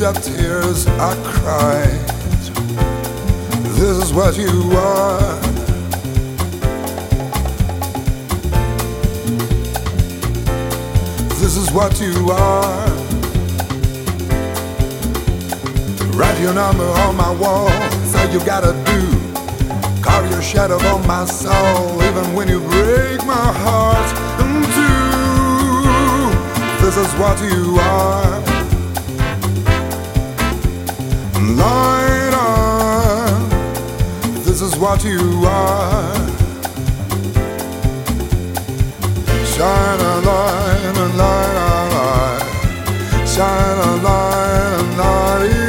Just tears I cried. This is what you are. This is what you are. Write your number on my wall, so you gotta do. Carve your shadow on my soul, even when you break my heart in two. This is what you are. Light on. This is what you are. Shine a light, a light, a light. Shine a light, a light,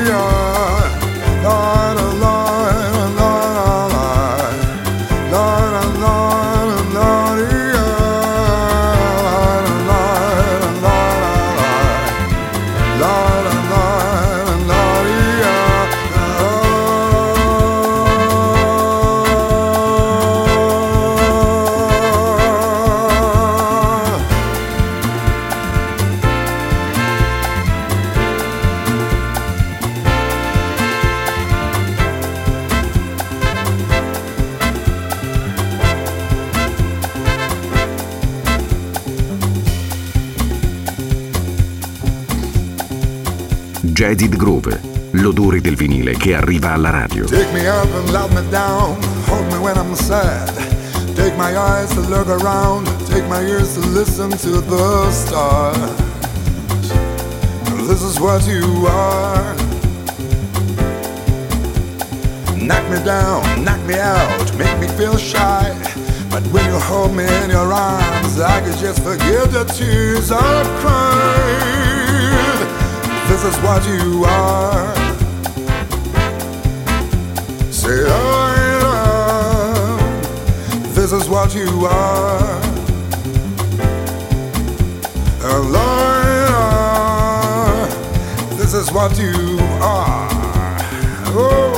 che arriva alla radio. Take me up and let me down. Hold me when I'm sad. Take my eyes to look around. Take my ears to listen to the stars. This is what you are. Knock me down, knock me out, make me feel shy. But when you hold me in your arms, I could just forget the tears I've cried. This is what you are. Am. This is what you are. Liar. This is what you are. Oh,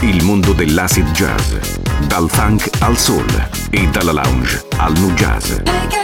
Il mondo dell'acid jazz. Dal funk al soul e dalla lounge al nu jazz.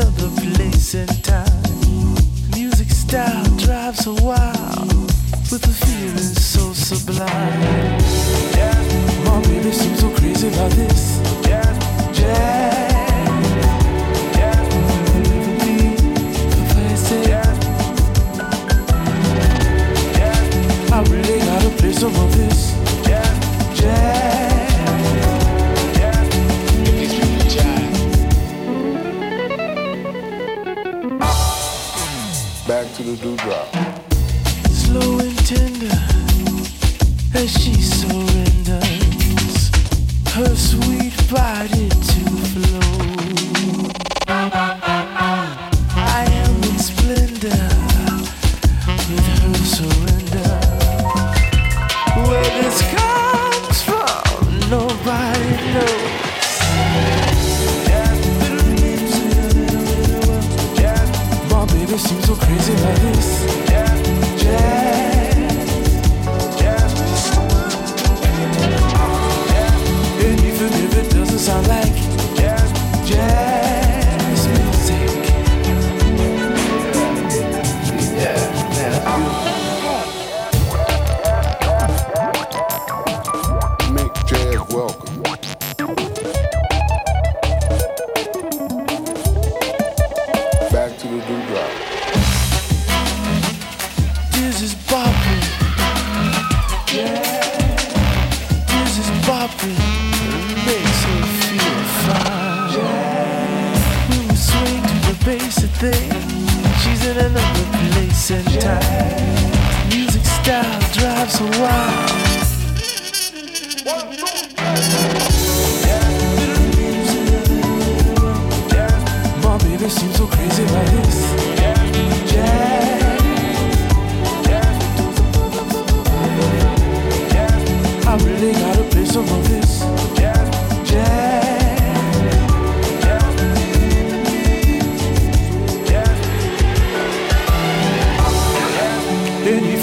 Another place and time. Music style drives her wild with a feeling so sublime. My baby seems so crazy about this. some of this Back to the dewdrop. Slow and tender as she surrenders her sweet body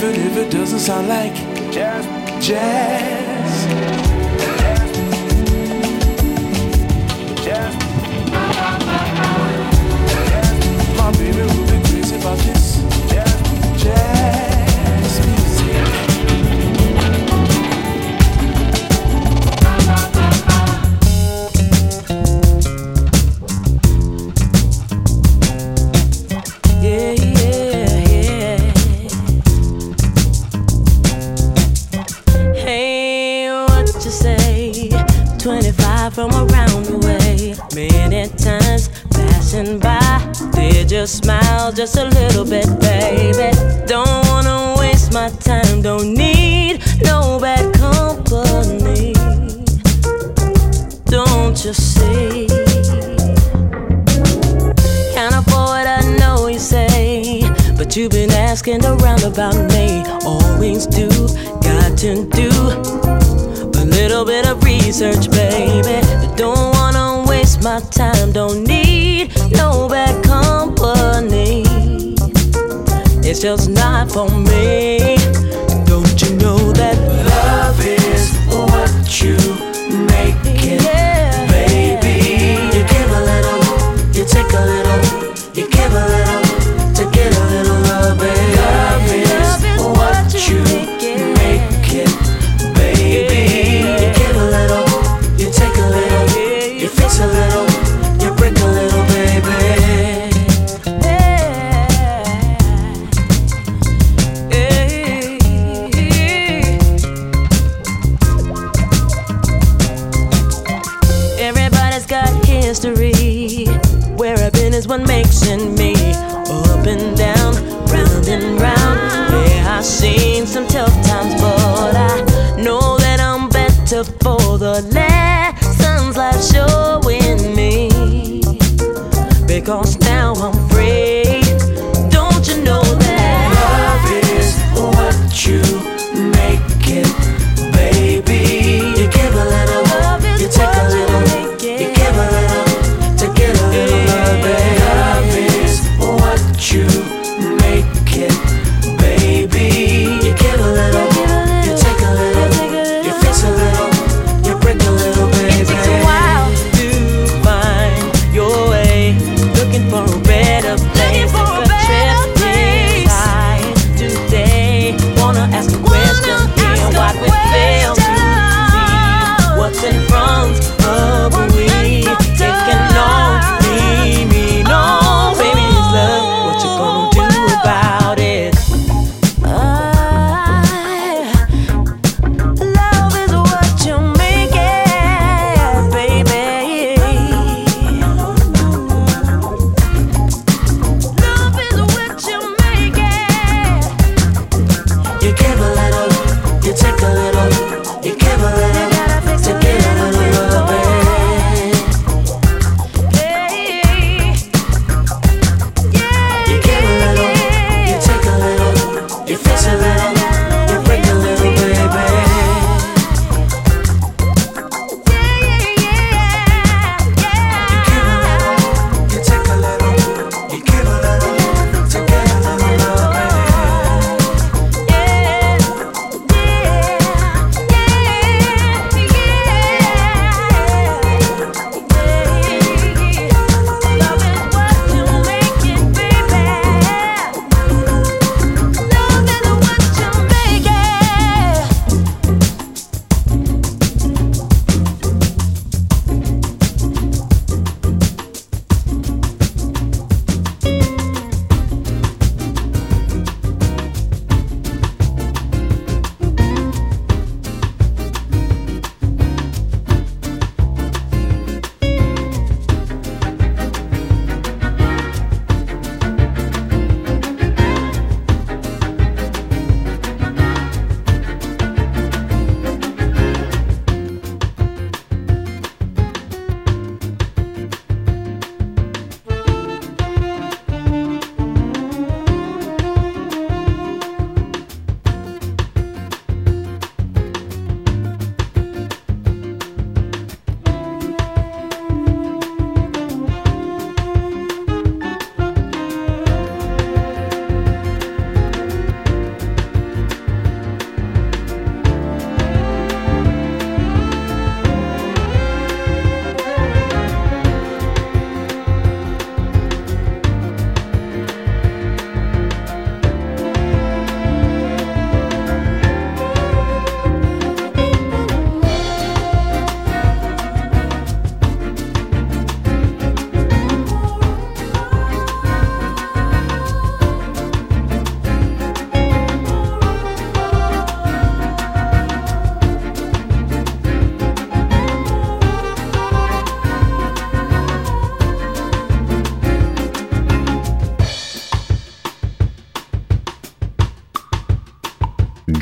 even if it doesn't sound like jazz. jazz. about me. Always do, got to do a little bit of research, baby. Don't wanna waste my time, don't need no bad company. It's just not for me. Don't you know that love is what you make it? Yeah.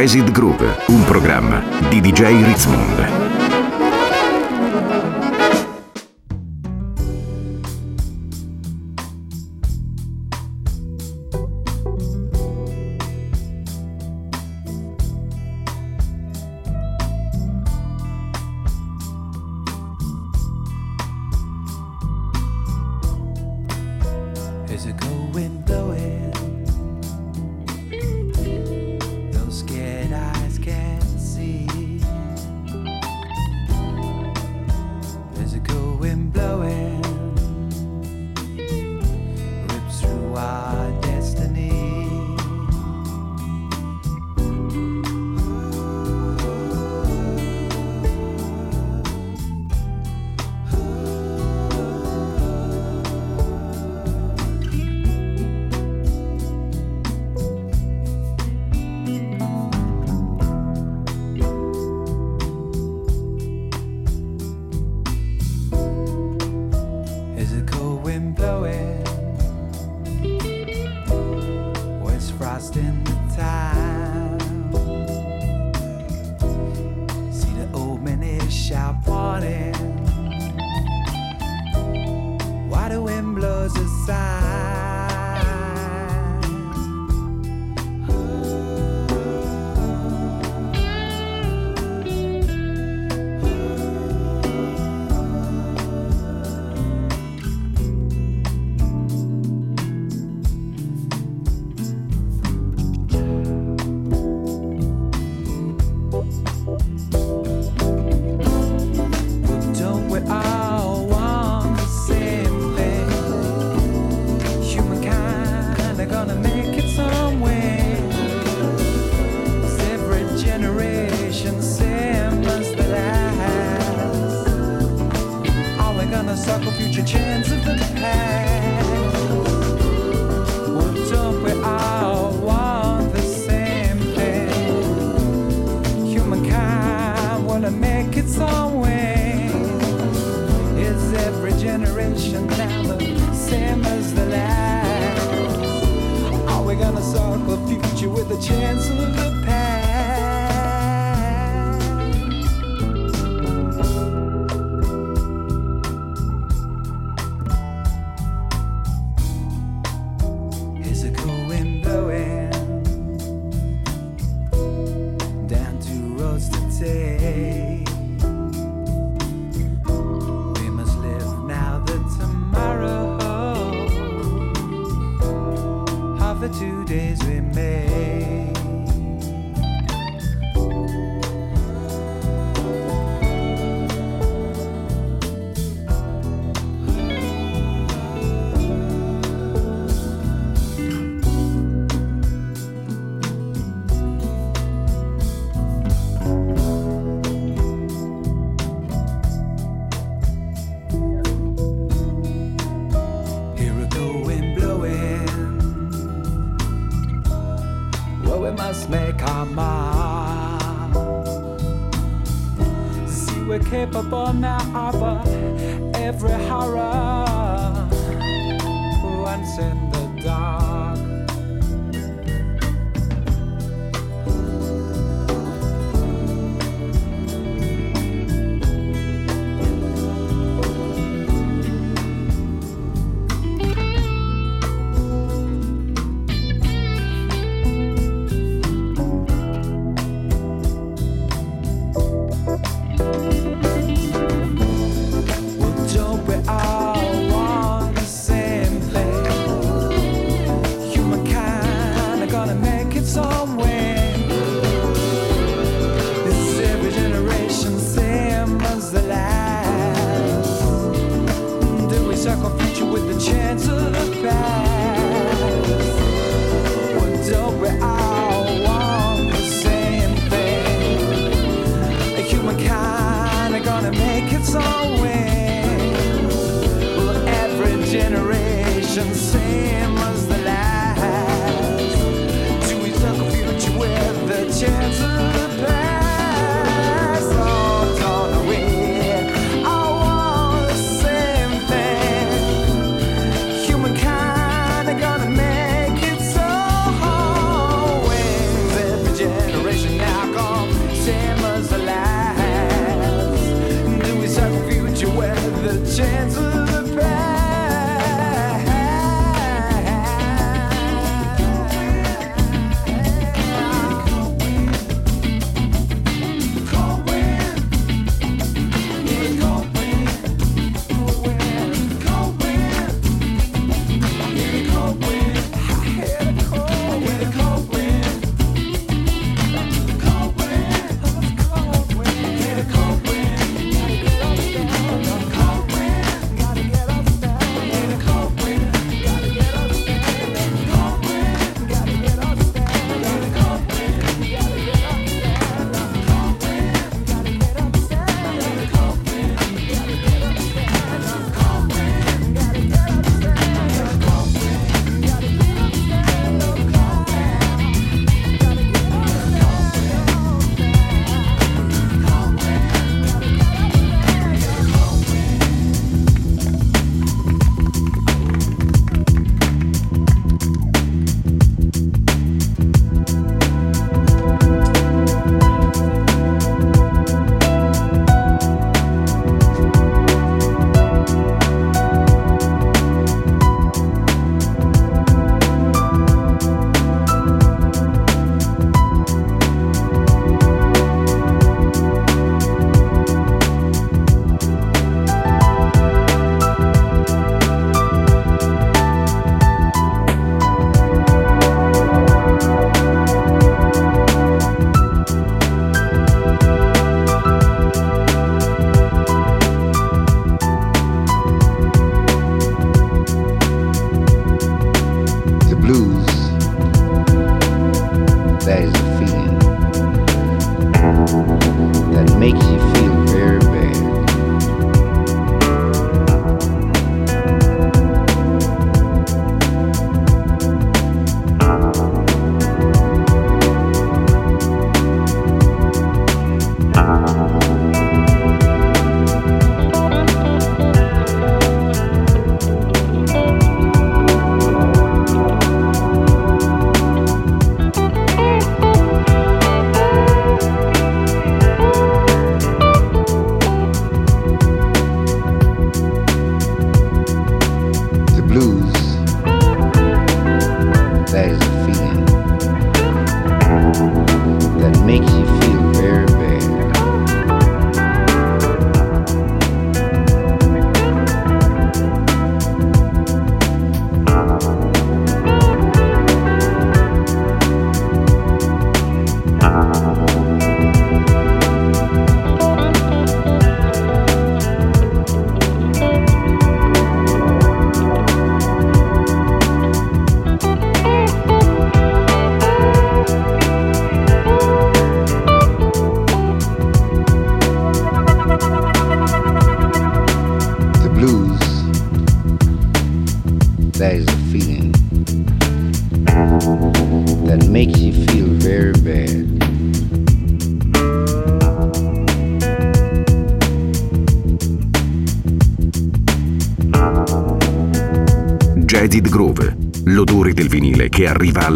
Jazzed Groove, un programma di DJ Ritzmond. capable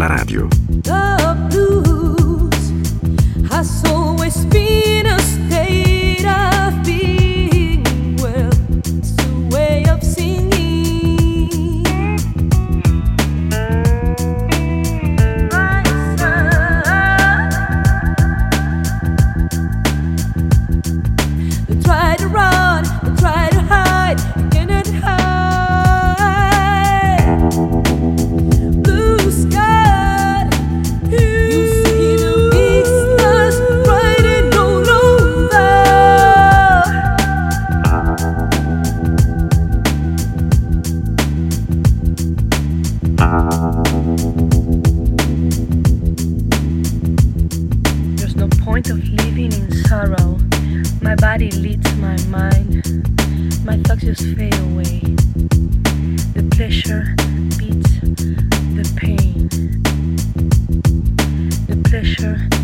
alla radio. point of living in sorrow. My body leads my mind. My thoughts just fade away. The pleasure beats the pain. The pleasure.